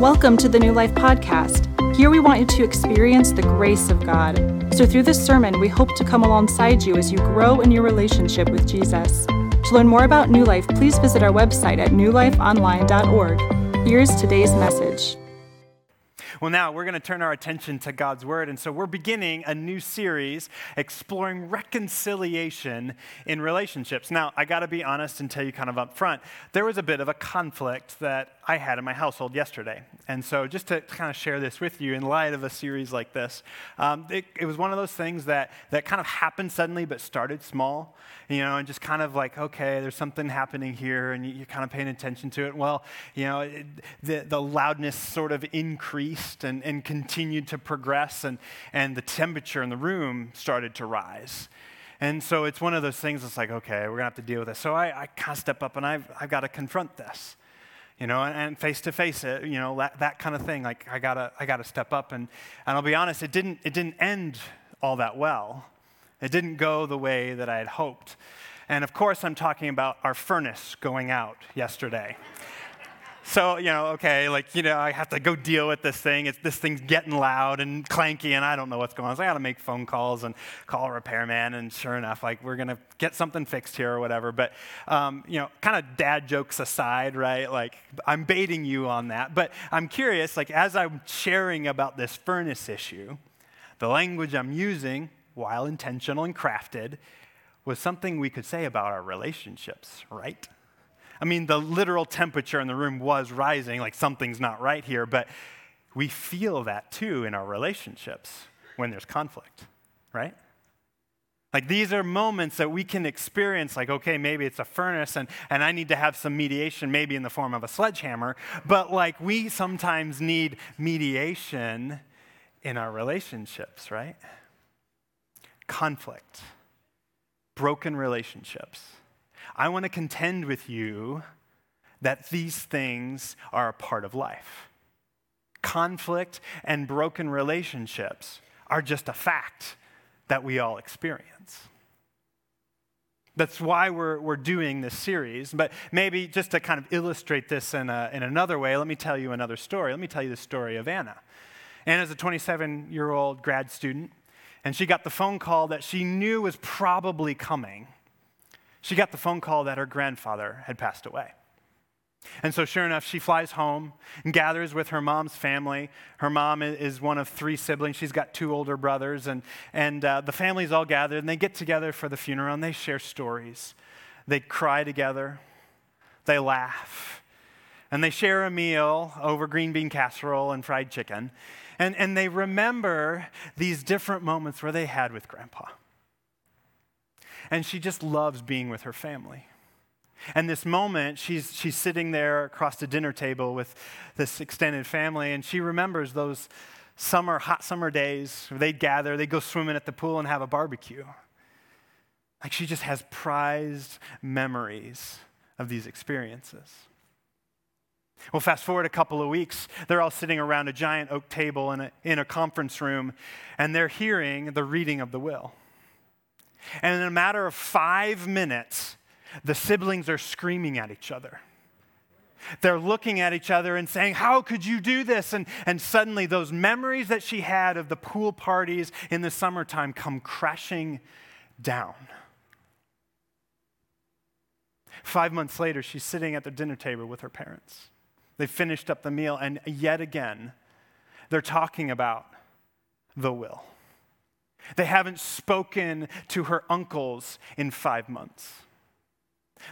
Welcome to the New Life Podcast. Here we want you to experience the grace of God. So, through this sermon, we hope to come alongside you as you grow in your relationship with Jesus. To learn more about New Life, please visit our website at newlifeonline.org. Here's today's message. Well, now we're going to turn our attention to God's Word. And so we're beginning a new series exploring reconciliation in relationships. Now, I got to be honest and tell you kind of up front, there was a bit of a conflict that I had in my household yesterday. And so just to kind of share this with you in light of a series like this, um, it, it was one of those things that, that kind of happened suddenly but started small, you know, and just kind of like, okay, there's something happening here and you, are kind of paying attention to it. Well, you know, it, the, the loudness sort of increased increased and, and continued to progress, and, and the temperature in the room started to rise. And so it's one of those things that's like, okay, we're to have to deal with this. So I, I kind of step up and I've, I've got to confront this, you know, and face to face it, you know, that, that kind of thing. Like I got to I gotta step up. And, and I'll be honest, it didn't, it didn't end all that well. It didn't go the way that I had hoped. And of course, I'm talking about our furnace going out yesterday. So, you know, okay, like, you know, I have to go deal with this thing. It's, this thing's getting loud and clanky, and I don't know what's going on. So I got to make phone calls and call a repairman, and sure enough, like, we're going to get something fixed here or whatever. But, um, you know, kind of dad jokes aside, right? Like, I'm baiting you on that. But I'm curious, like, as I'm sharing about this furnace issue, the language I'm using, while intentional and crafted, was something we could say about our relationships, right? I mean, the literal temperature in the room was rising, like something's not right here, but we feel that too in our relationships when there's conflict, right? Like these are moments that we can experience, like, okay, maybe it's a furnace and, and I need to have some mediation, maybe in the form of a sledgehammer, but like we sometimes need mediation in our relationships, right? Conflict, broken relationships I want to contend with you that these things are a part of life. Conflict and broken relationships are just a fact that we all experience. That's why we're, we're doing this series. But maybe just to kind of illustrate this in, a, in another way, let me tell you another story. Let me tell you the story of Anna. Anna's a 27 year old grad student, and she got the phone call that she knew was probably coming she got the phone call that her grandfather had passed away. And so, sure enough, she flies home and gathers with her mom's family. Her mom is one of three siblings. She's got two older brothers, and, and uh, the family's all gathered, and they get together for the funeral, and they share stories. They cry together, they laugh, and they share a meal over green bean casserole and fried chicken. And, and they remember these different moments where they had with grandpa and she just loves being with her family. And this moment, she's, she's sitting there across the dinner table with this extended family, and she remembers those summer, hot summer days where they'd gather, they'd go swimming at the pool and have a barbecue. Like she just has prized memories of these experiences. Well, fast forward a couple of weeks, they're all sitting around a giant oak table in a, in a conference room, and they're hearing the reading of the will. And in a matter of five minutes, the siblings are screaming at each other. They're looking at each other and saying, How could you do this? And, and suddenly, those memories that she had of the pool parties in the summertime come crashing down. Five months later, she's sitting at the dinner table with her parents. They finished up the meal, and yet again, they're talking about the will. They haven't spoken to her uncles in five months.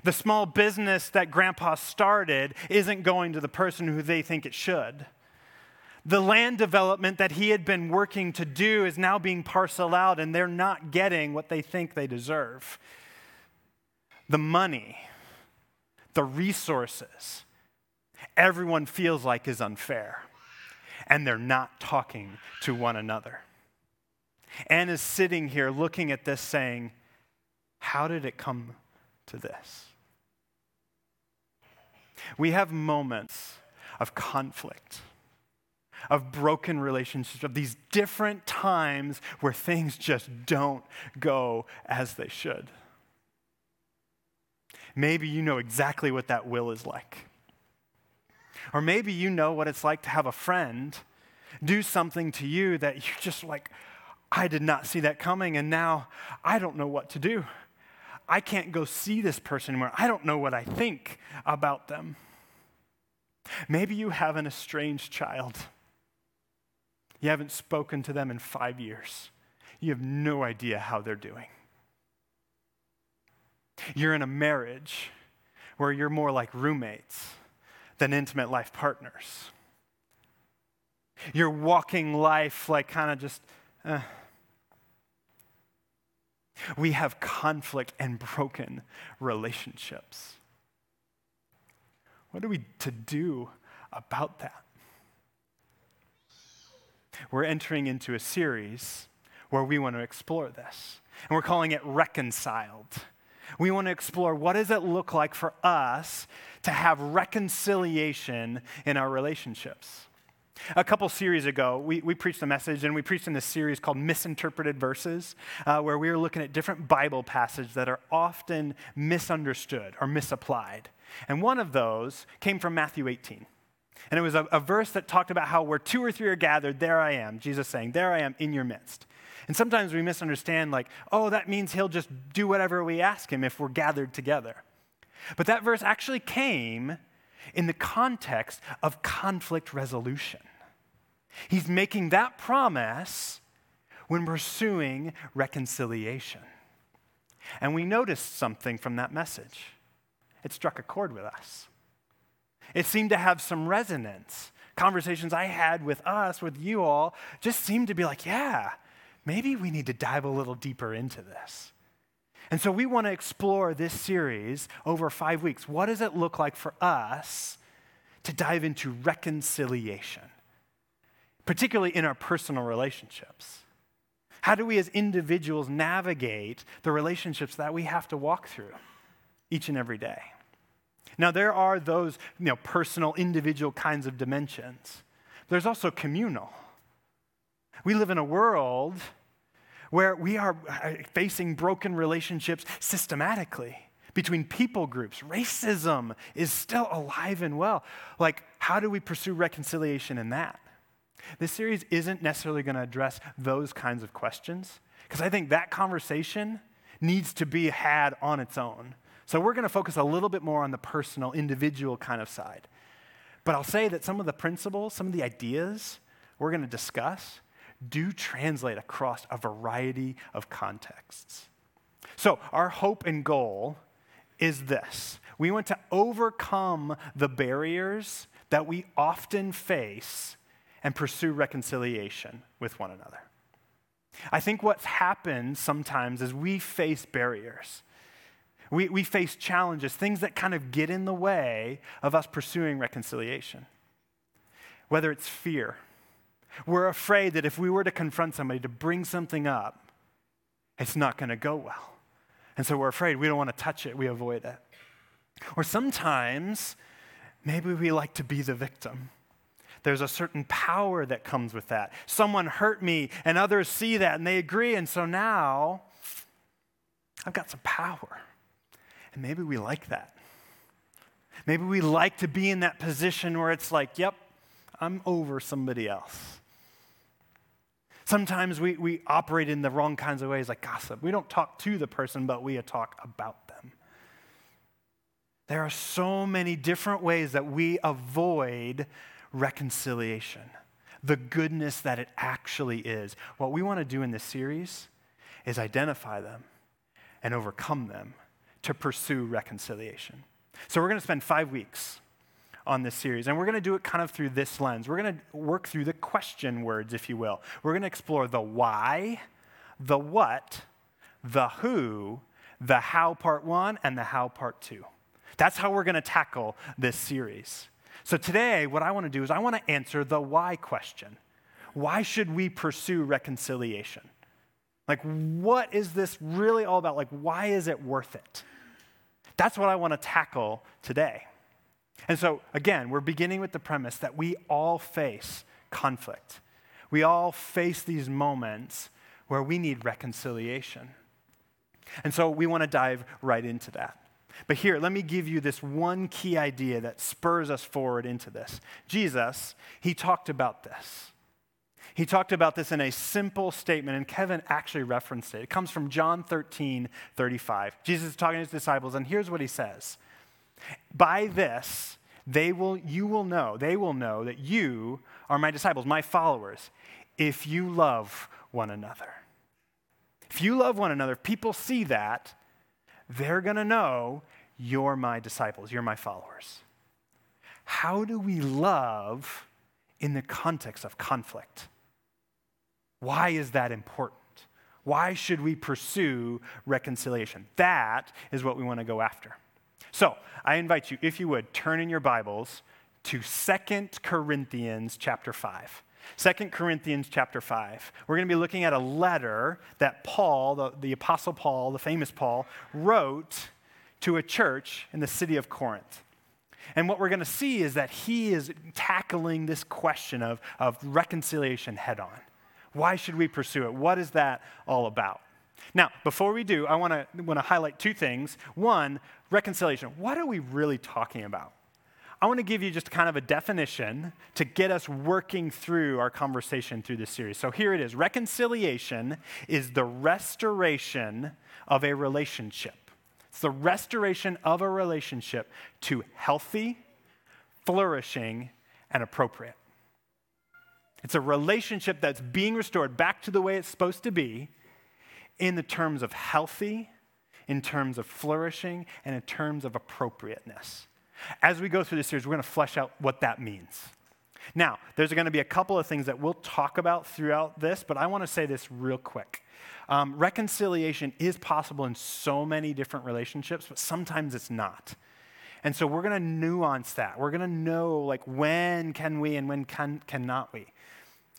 The small business that grandpa started isn't going to the person who they think it should. The land development that he had been working to do is now being parceled out, and they're not getting what they think they deserve. The money, the resources, everyone feels like is unfair, and they're not talking to one another. Anna's sitting here looking at this saying, How did it come to this? We have moments of conflict, of broken relationships, of these different times where things just don't go as they should. Maybe you know exactly what that will is like. Or maybe you know what it's like to have a friend do something to you that you're just like, I did not see that coming, and now I don't know what to do. I can't go see this person anymore. I don't know what I think about them. Maybe you have an estranged child. You haven't spoken to them in five years. You have no idea how they're doing. You're in a marriage where you're more like roommates than intimate life partners. You're walking life like kind of just, eh. We have conflict and broken relationships. What are we to do about that? We're entering into a series where we want to explore this. And we're calling it Reconciled. We want to explore what does it look like for us to have reconciliation in our relationships. A couple series ago, we, we preached a message, and we preached in this series called Misinterpreted Verses, uh, where we were looking at different Bible passages that are often misunderstood or misapplied. And one of those came from Matthew 18. And it was a, a verse that talked about how where two or three are gathered, there I am. Jesus saying, There I am in your midst. And sometimes we misunderstand, like, oh, that means he'll just do whatever we ask him if we're gathered together. But that verse actually came in the context of conflict resolution. He's making that promise when pursuing reconciliation. And we noticed something from that message. It struck a chord with us. It seemed to have some resonance. Conversations I had with us, with you all, just seemed to be like, yeah, maybe we need to dive a little deeper into this. And so we want to explore this series over five weeks. What does it look like for us to dive into reconciliation, particularly in our personal relationships? How do we as individuals navigate the relationships that we have to walk through each and every day? Now, there are those you know, personal, individual kinds of dimensions. There's also communal. We live in a world where we are uh, facing broken relationships systematically between people groups. Racism is still alive and well. Like, how do we pursue reconciliation in that? This series isn't necessarily going to address those kinds of questions because I think that conversation needs to be had on its own. So we're going to focus a little bit more on the personal, individual kind of side. But I'll say that some of the principles, some of the ideas we're going to discuss do translate across a variety of contexts. So, our hope and goal is this we want to overcome the barriers that we often face and pursue reconciliation with one another. I think what's happened sometimes is we face barriers. We, we face challenges, things that kind of get in the way of us pursuing reconciliation. Whether it's fear, we're afraid that if we were to confront somebody to bring something up, it's not going to go well. And so we're afraid. We don't want to touch it, we avoid it. Or sometimes, maybe we like to be the victim. There's a certain power that comes with that. Someone hurt me, and others see that and they agree. And so now I've got some power. And maybe we like that. Maybe we like to be in that position where it's like, yep, I'm over somebody else. Sometimes we, we operate in the wrong kinds of ways, like gossip. We don't talk to the person, but we talk about them. There are so many different ways that we avoid reconciliation, the goodness that it actually is. What we want to do in this series is identify them and overcome them to pursue reconciliation. So we're going to spend five weeks on this series. And we're going to do it kind of through this lens. We're going to work through the question words, if you will. We're going to explore the why, the what, the who, the how part one, and the how part two. That's how we're going to tackle this series. So today, what I want to do is I want to answer the why question. Why should we pursue reconciliation? Like, what is this really all about? Like, why is it worth it? That's what I want to tackle today. And so, again, we're beginning with the premise that we all face conflict. We all face these moments where we need reconciliation. And so we want to dive right into that. But here, let me give you this one key idea that spurs us forward into this. Jesus, he talked about this. He talked about this in a simple statement, and Kevin actually referenced it. It comes from John 13, 35. Jesus is talking to his disciples, and here's what he says By this, they will, you will know, they will know that you are my disciples, my followers, if you love one another. If you love one another, people see that, they're going to know you're my disciples, you're my followers. How do we love in the context of conflict? Why is that important? Why should we pursue reconciliation? That is what we want to go after. So, I invite you, if you would, turn in your Bibles to Second Corinthians chapter 5. 2 Corinthians chapter 5. We're going to be looking at a letter that Paul, the, the Apostle Paul, the famous Paul, wrote to a church in the city of Corinth. And what we're going to see is that he is tackling this question of, of reconciliation head on. Why should we pursue it? What is that all about? Now, before we do, I want to want to highlight two things. One, reconciliation. What are we really talking about? I want to give you just kind of a definition to get us working through our conversation through this series. So here it is Reconciliation is the restoration of a relationship. It's the restoration of a relationship to healthy, flourishing, and appropriate. It's a relationship that's being restored back to the way it's supposed to be in the terms of healthy, in terms of flourishing, and in terms of appropriateness. As we go through this series, we're going to flesh out what that means. Now, there's going to be a couple of things that we'll talk about throughout this, but I want to say this real quick. Um, reconciliation is possible in so many different relationships, but sometimes it's not. And so we're going to nuance that. We're going to know like when can we and when can cannot we.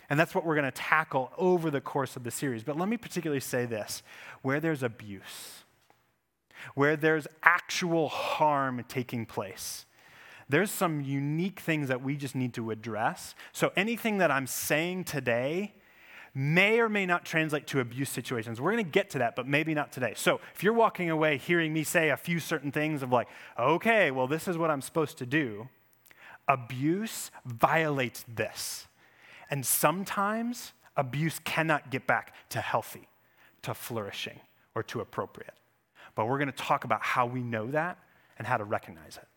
And that's what we're going to tackle over the course of the series. But let me particularly say this where there's abuse, where there's actual harm taking place, there's some unique things that we just need to address. So anything that I'm saying today may or may not translate to abuse situations. We're going to get to that, but maybe not today. So if you're walking away hearing me say a few certain things of like, okay, well, this is what I'm supposed to do, abuse violates this. And sometimes abuse cannot get back to healthy, to flourishing, or to appropriate. But we're going to talk about how we know that and how to recognize it.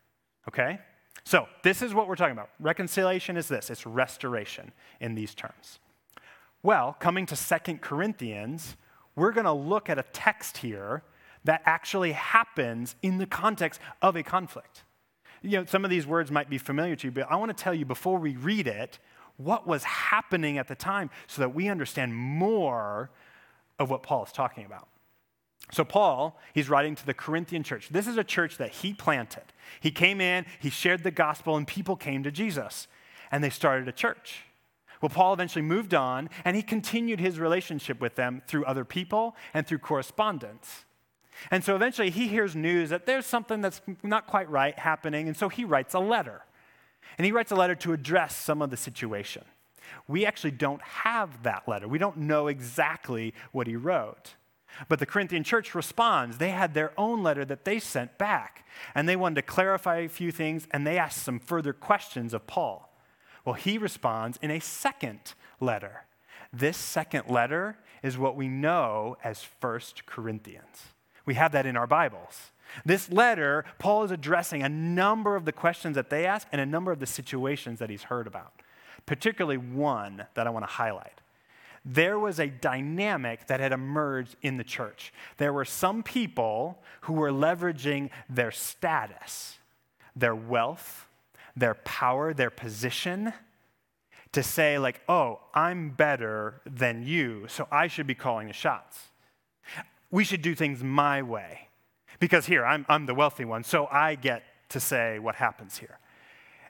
Okay? So, this is what we're talking about. Reconciliation is this it's restoration in these terms. Well, coming to Second Corinthians, we're going to look at a text here that actually happens in the context of a conflict. You know, some of these words might be familiar to you, but I want to tell you before we read it what was happening at the time so that we understand more of what Paul is talking about. So, Paul, he's writing to the Corinthian church. This is a church that he planted. He came in, he shared the gospel, and people came to Jesus, and they started a church. Well, Paul eventually moved on, and he continued his relationship with them through other people and through correspondence. And so eventually he hears news that there's something that's not quite right happening, and so he writes a letter. And he writes a letter to address some of the situation. We actually don't have that letter. We don't know exactly what he wrote. But the Corinthian church responds. They had their own letter that they sent back, and they wanted to clarify a few things, and they asked some further questions of Paul. Well, he responds in a second letter. This second letter is what we know as First Corinthians. We have that in our Bibles. This letter, Paul is addressing a number of the questions that they ask and a number of the situations that he's heard about, particularly one that I want to highlight. There was a dynamic that had emerged in the church. There were some people who were leveraging their status, their wealth, their power, their position to say, like, oh, I'm better than you, so I should be calling the shots. We should do things my way. Because here, I'm, I'm the wealthy one, so I get to say what happens here.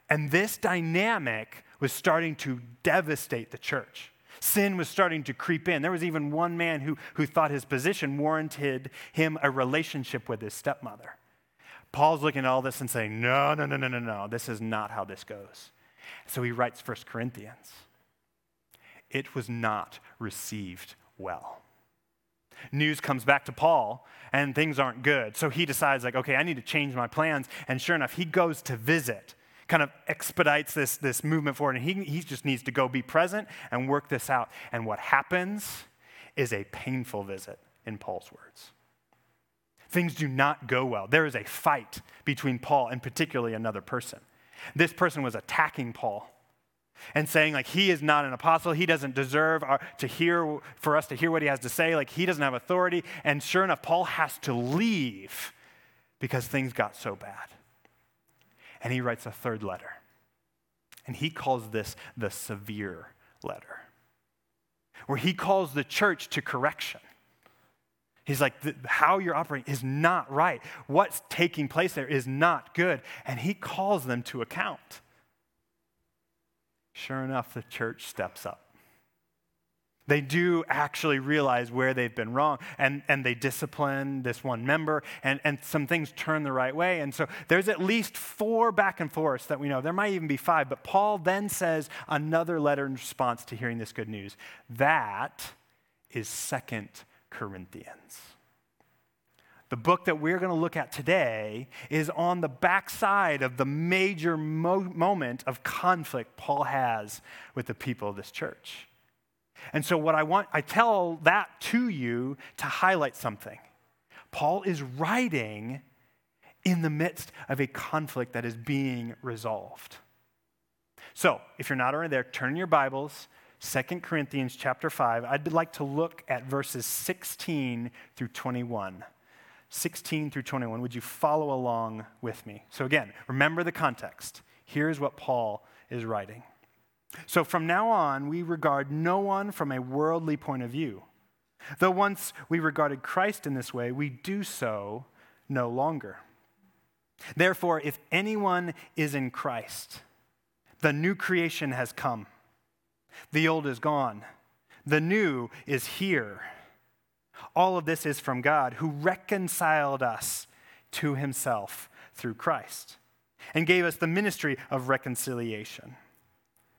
And this dynamic was starting to devastate the church. Sin was starting to creep in. There was even one man who, who thought his position warranted him a relationship with his stepmother. Paul's looking at all this and saying, no, no, no, no, no, no, this is not how this goes. So he writes 1 Corinthians. It was not received well. News comes back to Paul, and things aren't good. So he decides, like, okay, I need to change my plans. And sure enough, he goes to visit, kind of expedites this, this movement forward, and he, he just needs to go be present and work this out. And what happens is a painful visit, in Paul's words. Things do not go well. There is a fight between Paul and particularly another person. This person was attacking Paul and saying like he is not an apostle he doesn't deserve our, to hear for us to hear what he has to say like he doesn't have authority and sure enough paul has to leave because things got so bad and he writes a third letter and he calls this the severe letter where he calls the church to correction He's like, how you're operating is not right. What's taking place there is not good. And he calls them to account. Sure enough, the church steps up. They do actually realize where they've been wrong, and, and they discipline this one member, and, and some things turn the right way. And so there's at least four back and forths that we know. There might even be five, but Paul then says another letter in response to hearing this good news. That is Second Corinthians. The book that we're going to look at today is on the backside of the major mo- moment of conflict Paul has with the people of this church. And so, what I want, I tell that to you to highlight something. Paul is writing in the midst of a conflict that is being resolved. So, if you're not already there, turn your Bibles, 2 Corinthians chapter 5. I'd like to look at verses 16 through 21. 16 through 21. Would you follow along with me? So, again, remember the context. Here's what Paul is writing. So, from now on, we regard no one from a worldly point of view. Though once we regarded Christ in this way, we do so no longer. Therefore, if anyone is in Christ, the new creation has come. The old is gone. The new is here. All of this is from God, who reconciled us to himself through Christ and gave us the ministry of reconciliation.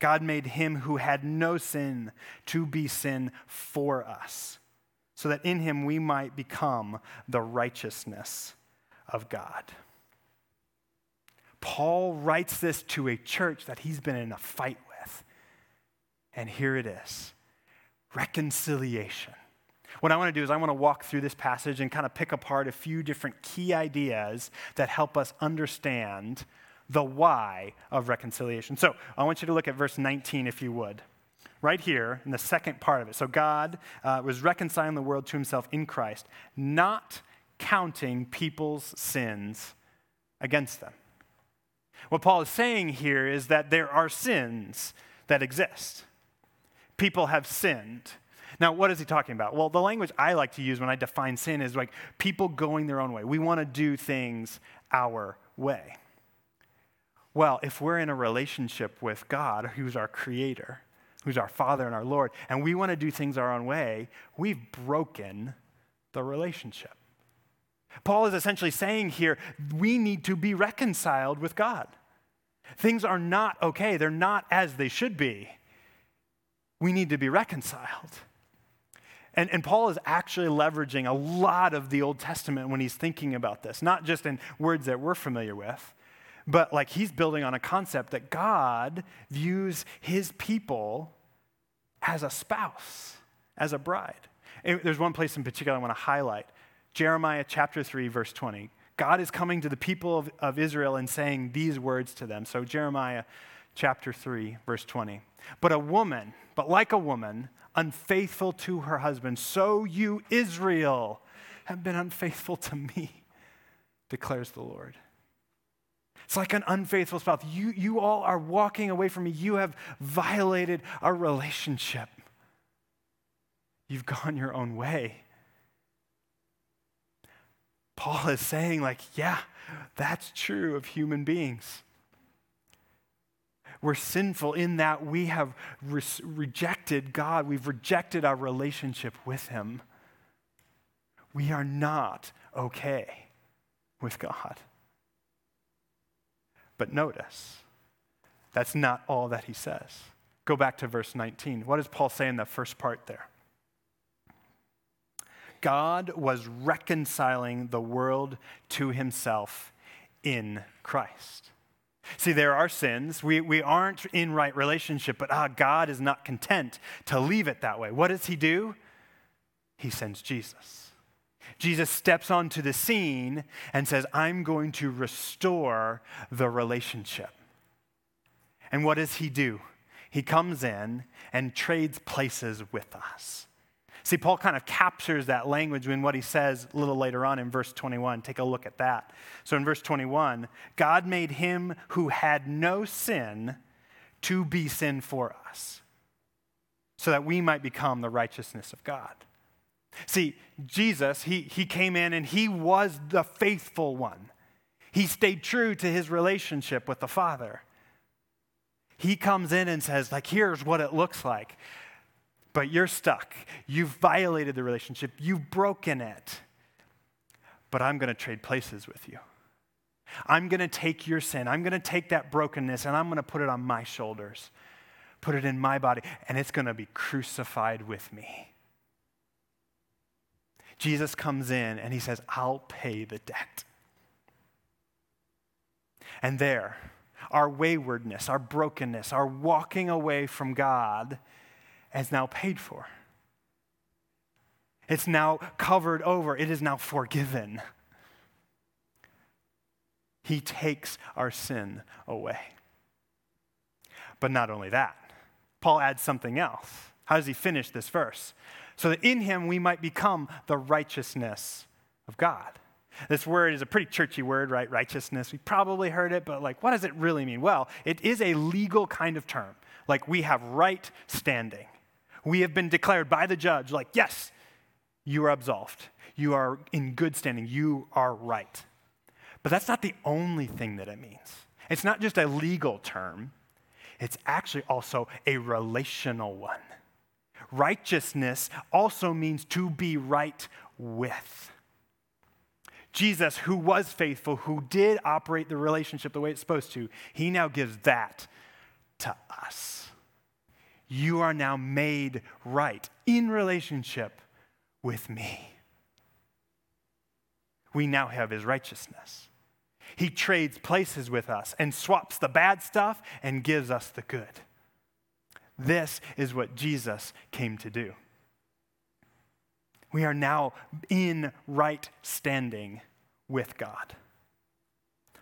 God made him who had no sin to be sin for us, so that in him we might become the righteousness of God. Paul writes this to a church that he's been in a fight with. And here it is reconciliation. What I want to do is I want to walk through this passage and kind of pick apart a few different key ideas that help us understand the why of reconciliation. So I want you to look at verse 19, if you would. Right here in the second part of it. So God uh, was reconciling the world to himself in Christ, not counting people's sins against them. What Paul is saying here is that there are sins that exist. People have sinned. Now, what is he talking about? Well, the language I like to use when I define sin is like people going their own way. We want to do things our way. Well, if we're in a relationship with God, who's our creator, who's our Father and our Lord, and we want to do things our own way, we've broken the relationship. Paul is essentially saying here we need to be reconciled with God. Things are not okay, they're not as they should be. We need to be reconciled. And, and Paul is actually leveraging a lot of the Old Testament when he's thinking about this, not just in words that we're familiar with, but like he's building on a concept that God views his people as a spouse, as a bride. And there's one place in particular I want to highlight Jeremiah chapter 3, verse 20. God is coming to the people of, of Israel and saying these words to them. So, Jeremiah chapter 3, verse 20. But a woman, but like a woman, unfaithful to her husband, so you, Israel, have been unfaithful to me, declares the Lord. It's like an unfaithful spouse. You, you all are walking away from me. You have violated our relationship. You've gone your own way. Paul is saying, like, yeah, that's true of human beings. We're sinful in that we have re- rejected God, we've rejected our relationship with Him. We are not okay with God. But notice, that's not all that he says. Go back to verse 19. What does Paul say in the first part there? God was reconciling the world to himself in Christ. See, there are sins. We, we aren't in right relationship, but ah, God is not content to leave it that way. What does he do? He sends Jesus. Jesus steps onto the scene and says, I'm going to restore the relationship. And what does he do? He comes in and trades places with us. See, Paul kind of captures that language in what he says a little later on in verse 21. Take a look at that. So in verse 21, God made him who had no sin to be sin for us, so that we might become the righteousness of God. See, Jesus, he, he came in and he was the faithful one. He stayed true to his relationship with the Father. He comes in and says, like, here's what it looks like. But you're stuck. You've violated the relationship. You've broken it. But I'm going to trade places with you. I'm going to take your sin. I'm going to take that brokenness and I'm going to put it on my shoulders, put it in my body, and it's going to be crucified with me. Jesus comes in and he says, I'll pay the debt. And there, our waywardness, our brokenness, our walking away from God is now paid for. It's now covered over, it is now forgiven. He takes our sin away. But not only that, Paul adds something else. How does he finish this verse? So that in him we might become the righteousness of God. This word is a pretty churchy word, right? Righteousness. We probably heard it, but like, what does it really mean? Well, it is a legal kind of term. Like, we have right standing. We have been declared by the judge, like, yes, you are absolved. You are in good standing. You are right. But that's not the only thing that it means. It's not just a legal term, it's actually also a relational one. Righteousness also means to be right with. Jesus, who was faithful, who did operate the relationship the way it's supposed to, he now gives that to us. You are now made right in relationship with me. We now have his righteousness. He trades places with us and swaps the bad stuff and gives us the good. This is what Jesus came to do. We are now in right standing with God.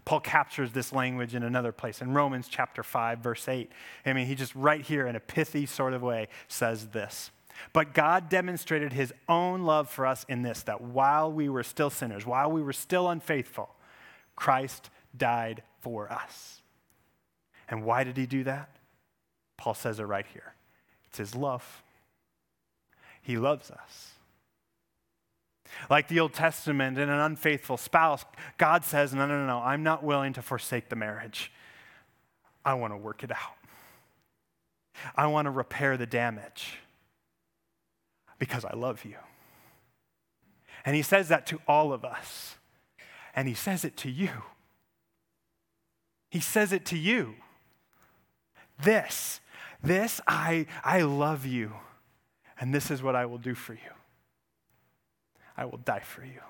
Paul captures this language in another place in Romans chapter 5, verse 8. I mean, he just right here in a pithy sort of way says this. But God demonstrated his own love for us in this that while we were still sinners, while we were still unfaithful, Christ died for us. And why did he do that? Paul says it right here it's his love. He loves us. Like the Old Testament and an unfaithful spouse, God says, No, no, no, no, I'm not willing to forsake the marriage. I want to work it out. I want to repair the damage because I love you. And he says that to all of us. And he says it to you. He says it to you. This this, I, I love you, and this is what I will do for you. I will die for you.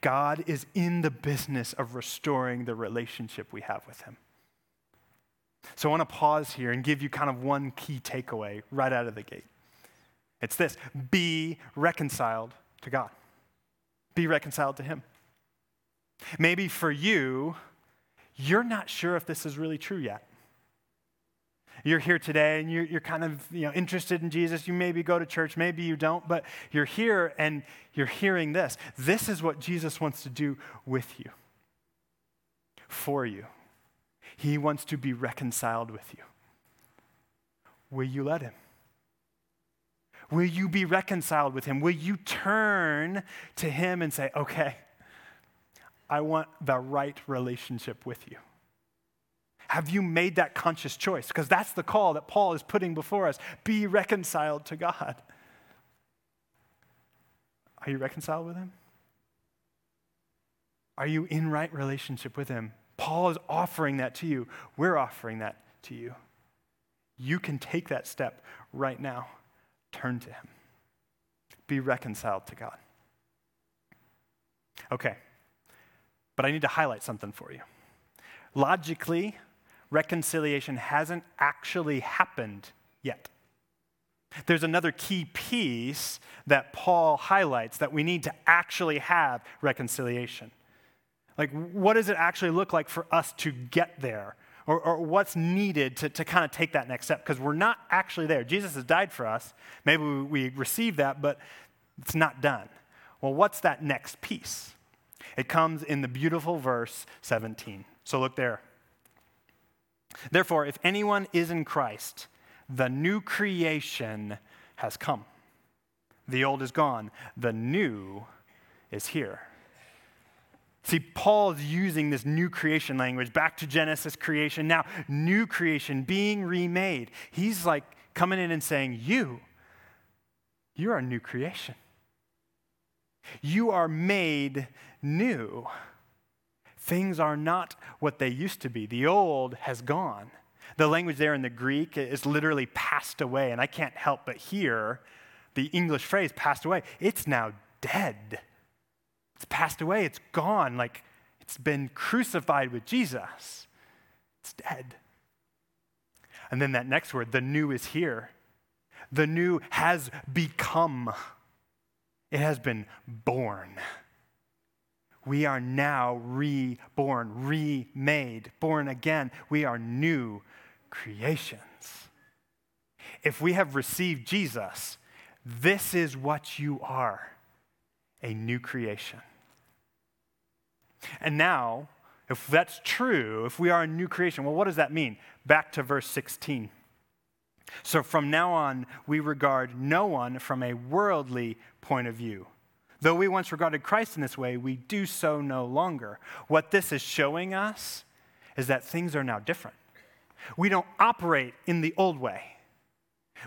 God is in the business of restoring the relationship we have with Him. So I want to pause here and give you kind of one key takeaway right out of the gate. It's this be reconciled to God, be reconciled to Him. Maybe for you, you're not sure if this is really true yet you're here today and you're, you're kind of you know, interested in Jesus. You maybe go to church, maybe you don't, but you're here and you're hearing this. This is what Jesus wants to do with you, for you. He wants to be reconciled with you. Will you let him? Will you be reconciled with him? Will you turn to him and say, okay, I want the right relationship with you? Have you made that conscious choice? Because that's the call that Paul is putting before us. Be reconciled to God. Are you reconciled with him? Are you in right relationship with him? Paul is offering that to you. We're offering that to you. You can take that step right now. Turn to him. Be reconciled to God. Okay, but I need to highlight something for you. Logically, reconciliation hasn't actually happened yet. There's another key piece that Paul highlights that we need to actually have reconciliation. Like, what does it actually look like for us to get there? Or, or what's needed to, to kind of take that next step? Because we're not actually there. Jesus has died for us. Maybe we, we receive that, but it's not done. Well, what's that next piece? It comes in the beautiful verse 17. So look there. Therefore, if anyone is in Christ, the new creation has come. The old is gone, the new is here. See, Paul is using this new creation language back to Genesis creation, now new creation, being remade. He's like coming in and saying, You, you are a new creation. You are made new. Things are not what they used to be. The old has gone. The language there in the Greek is literally passed away, and I can't help but hear the English phrase passed away. It's now dead. It's passed away, it's gone, like it's been crucified with Jesus. It's dead. And then that next word, the new is here. The new has become, it has been born. We are now reborn, remade, born again. We are new creations. If we have received Jesus, this is what you are a new creation. And now, if that's true, if we are a new creation, well, what does that mean? Back to verse 16. So from now on, we regard no one from a worldly point of view. Though we once regarded Christ in this way, we do so no longer. What this is showing us is that things are now different. We don't operate in the old way.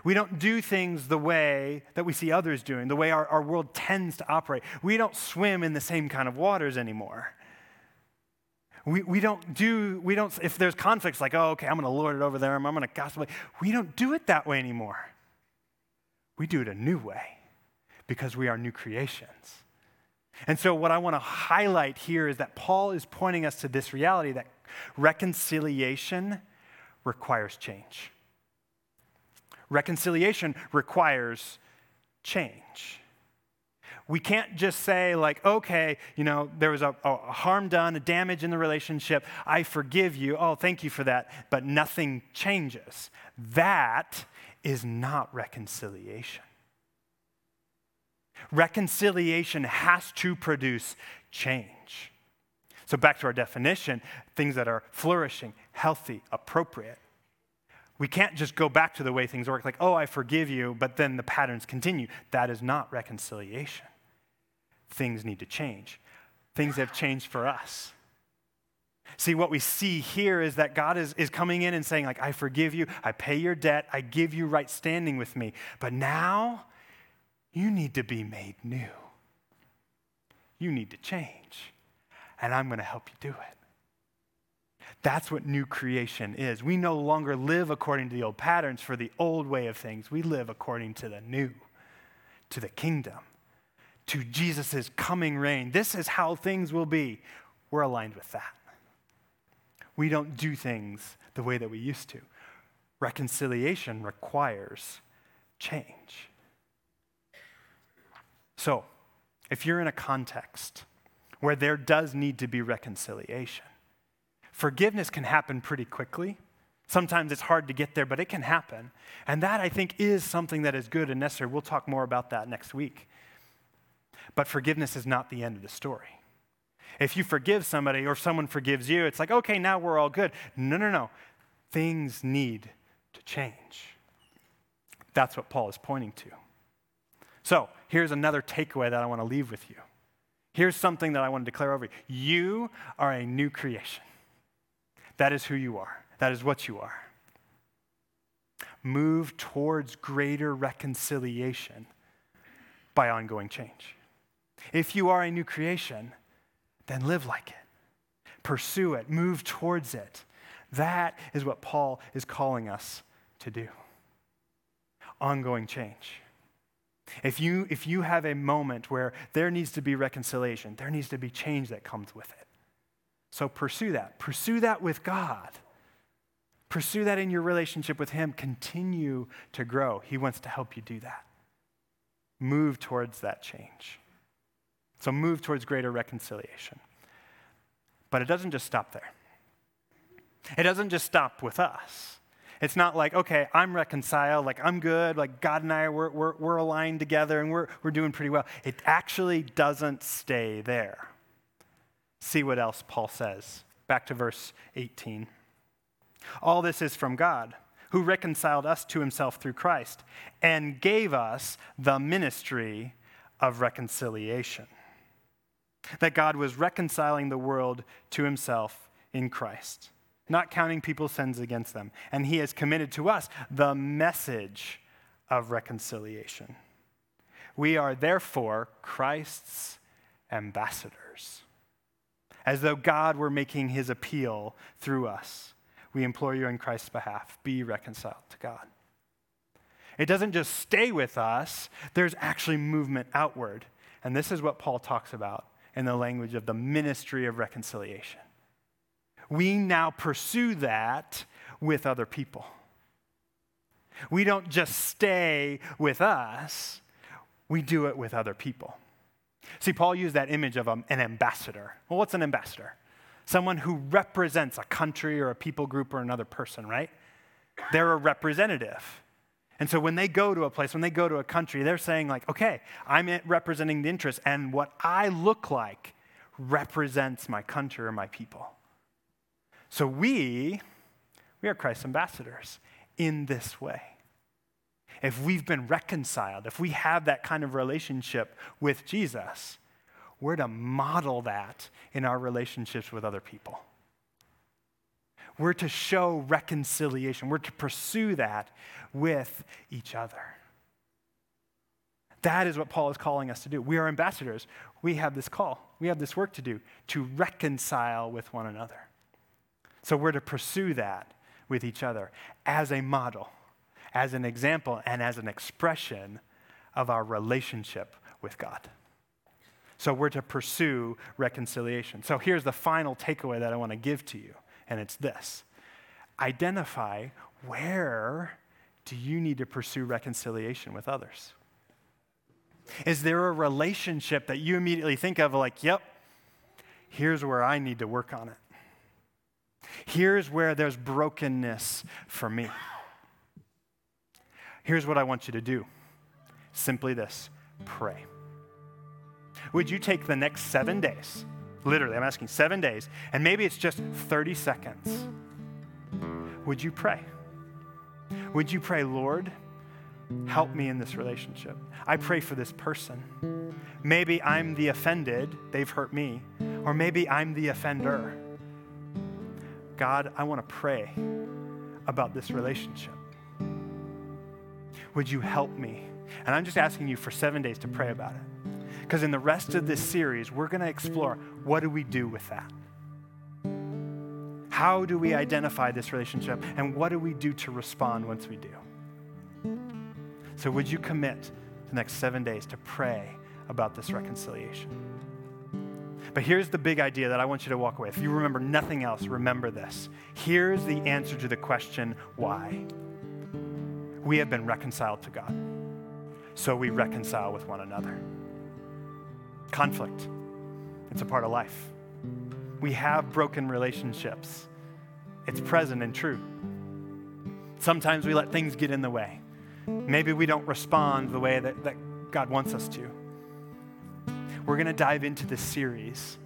We don't do things the way that we see others doing, the way our, our world tends to operate. We don't swim in the same kind of waters anymore. We, we don't do, we don't, if there's conflicts like, oh, okay, I'm going to lord it over there, I'm going to gossip, we don't do it that way anymore. We do it a new way because we are new creations. And so, what I want to highlight here is that Paul is pointing us to this reality that reconciliation requires change. Reconciliation requires change. We can't just say, like, okay, you know, there was a, a, harm done, a damage in the relationship. I forgive you. Oh, thank you for that. But nothing changes. That is not reconciliation. Reconciliation has to produce change. So, back to our definition things that are flourishing, healthy, appropriate. We can't just go back to the way things work, like, oh, I forgive you, but then the patterns continue. That is not reconciliation. Things need to change. Things have changed for us. See, what we see here is that God is, is coming in and saying, like, I forgive you, I pay your debt, I give you right standing with me. But now you need to be made new. You need to change. And I'm going to help you do it. That's what new creation is. We no longer live according to the old patterns for the old way of things. We live according to the new, to the kingdom, to Jesus' coming reign. This is how things will be. We're aligned with that. We don't do things the way that we used to. Reconciliation requires change. So, if you're in a context where there does need to be reconciliation, forgiveness can happen pretty quickly. Sometimes it's hard to get there, but it can happen. And that, I think, is something that is good and necessary. We'll talk more about that next week. But forgiveness is not the end of the story. If you forgive somebody or someone forgives you, it's like, okay, now we're all good. No, no, no. Things need to change. That's what Paul is pointing to. So, here's another takeaway that I want to leave with you. Here's something that I want to declare over you you are a new creation. That is who you are, that is what you are. Move towards greater reconciliation by ongoing change. If you are a new creation, then live like it. Pursue it, move towards it. That is what Paul is calling us to do. Ongoing change. If you, if you have a moment where there needs to be reconciliation, there needs to be change that comes with it. So pursue that. Pursue that with God. Pursue that in your relationship with Him. Continue to grow. He wants to help you do that. Move towards that change. So move towards greater reconciliation. But it doesn't just stop there. It doesn't just stop with us. It's not like, okay, I'm reconciled, like I'm good, like God and I, we're, we're, we're aligned together and we're, we're doing pretty well. It actually doesn't stay there. See what else Paul says. Back to verse 18. All this is from God, who reconciled us to himself through Christ and gave us the ministry of reconciliation. That God was reconciling the world to himself in Christ not counting people's sins against them. And he has committed to us the message of reconciliation. We are therefore Christ's ambassadors. As though God were making his appeal through us, we implore you in Christ's behalf be reconciled to God. It doesn't just stay with us, there's actually movement outward. And this is what Paul talks about in the language of the ministry of reconciliation we now pursue that with other people. We don't just stay with us, we do it with other people. See, Paul used that image of um, an ambassador. Well, what's an ambassador? Someone who represents a country or a people group or another person, right? They're a representative. And so when they go to a place, when they go to a country, they're saying, like, okay, I'm representing the interests, and what I look like represents my country or my people. So we, we are Christ's ambassadors in this way. If we've been reconciled, if we have that kind of relationship with Jesus, we're to model that in our relationships with other people. We're to show reconciliation. We're to pursue that with each other. That is what Paul is calling us to do. We are ambassadors. We have this call, we have this work to do to reconcile with one another. So we're to pursue that with each other as a model, as an example, and as an expression of our relationship with God. So we're to pursue reconciliation. So here's the final takeaway that I want to give to you, and it's this identify where do you need to pursue reconciliation with others? Is there a relationship that you immediately think of like, yep, here's where I need to work on it? Here's where there's brokenness for me. Here's what I want you to do simply this pray. Would you take the next seven days, literally, I'm asking seven days, and maybe it's just 30 seconds? Would you pray? Would you pray, Lord, help me in this relationship? I pray for this person. Maybe I'm the offended, they've hurt me, or maybe I'm the offender. God, I want to pray about this relationship. Would you help me? And I'm just asking you for seven days to pray about it. Because in the rest of this series, we're going to explore what do we do with that? How do we identify this relationship? And what do we do to respond once we do? So, would you commit the next seven days to pray about this reconciliation? But here's the big idea that I want you to walk away. If you remember nothing else, remember this. Here's the answer to the question why. We have been reconciled to God, so we reconcile with one another. Conflict, it's a part of life. We have broken relationships, it's present and true. Sometimes we let things get in the way. Maybe we don't respond the way that, that God wants us to. We're going to dive into this series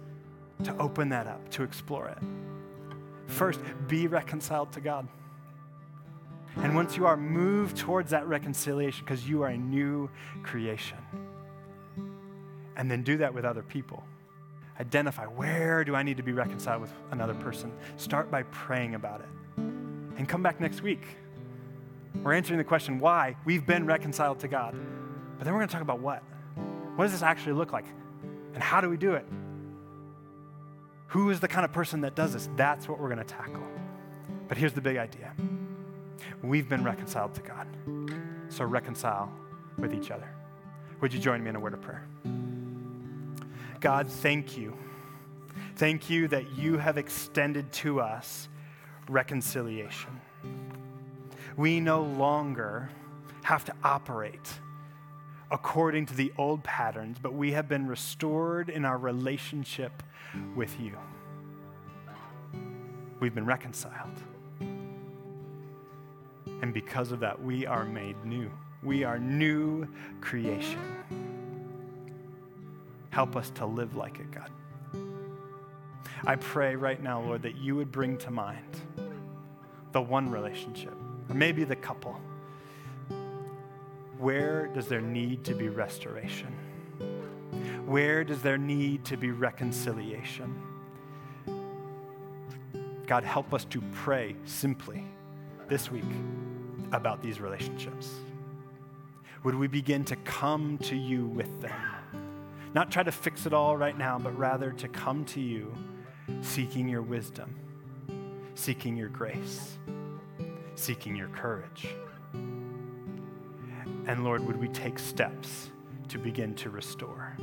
to open that up, to explore it. First, be reconciled to God. And once you are, move towards that reconciliation because you are a new creation. And then do that with other people. Identify where do I need to be reconciled with another person? Start by praying about it. And come back next week. We're answering the question why we've been reconciled to God. But then we're going to talk about what. What does this actually look like? And how do we do it? Who is the kind of person that does this? That's what we're going to tackle. But here's the big idea we've been reconciled to God. So reconcile with each other. Would you join me in a word of prayer? God, thank you. Thank you that you have extended to us reconciliation. We no longer have to operate according to the old patterns, but we have been restored in our relationship with you. We've been reconciled. And because of that, we are made new. We are new creation. Help us to live like it, God. I pray right now, Lord, that you would bring to mind the one relationship, or maybe the couple. Where does there need to be restoration? Where does there need to be reconciliation? God, help us to pray simply this week about these relationships. Would we begin to come to you with them? Not try to fix it all right now, but rather to come to you seeking your wisdom, seeking your grace, seeking your courage. And Lord, would we take steps to begin to restore?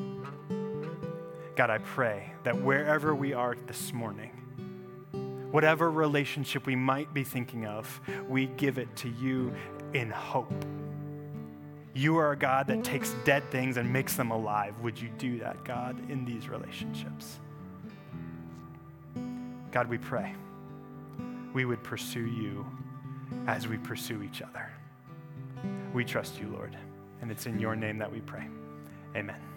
God, I pray that wherever we are this morning, whatever relationship we might be thinking of, we give it to you in hope. You are a God that takes dead things and makes them alive. Would you do that, God, in these relationships? God, we pray we would pursue you as we pursue each other. We trust you, Lord, and it's in your name that we pray. Amen.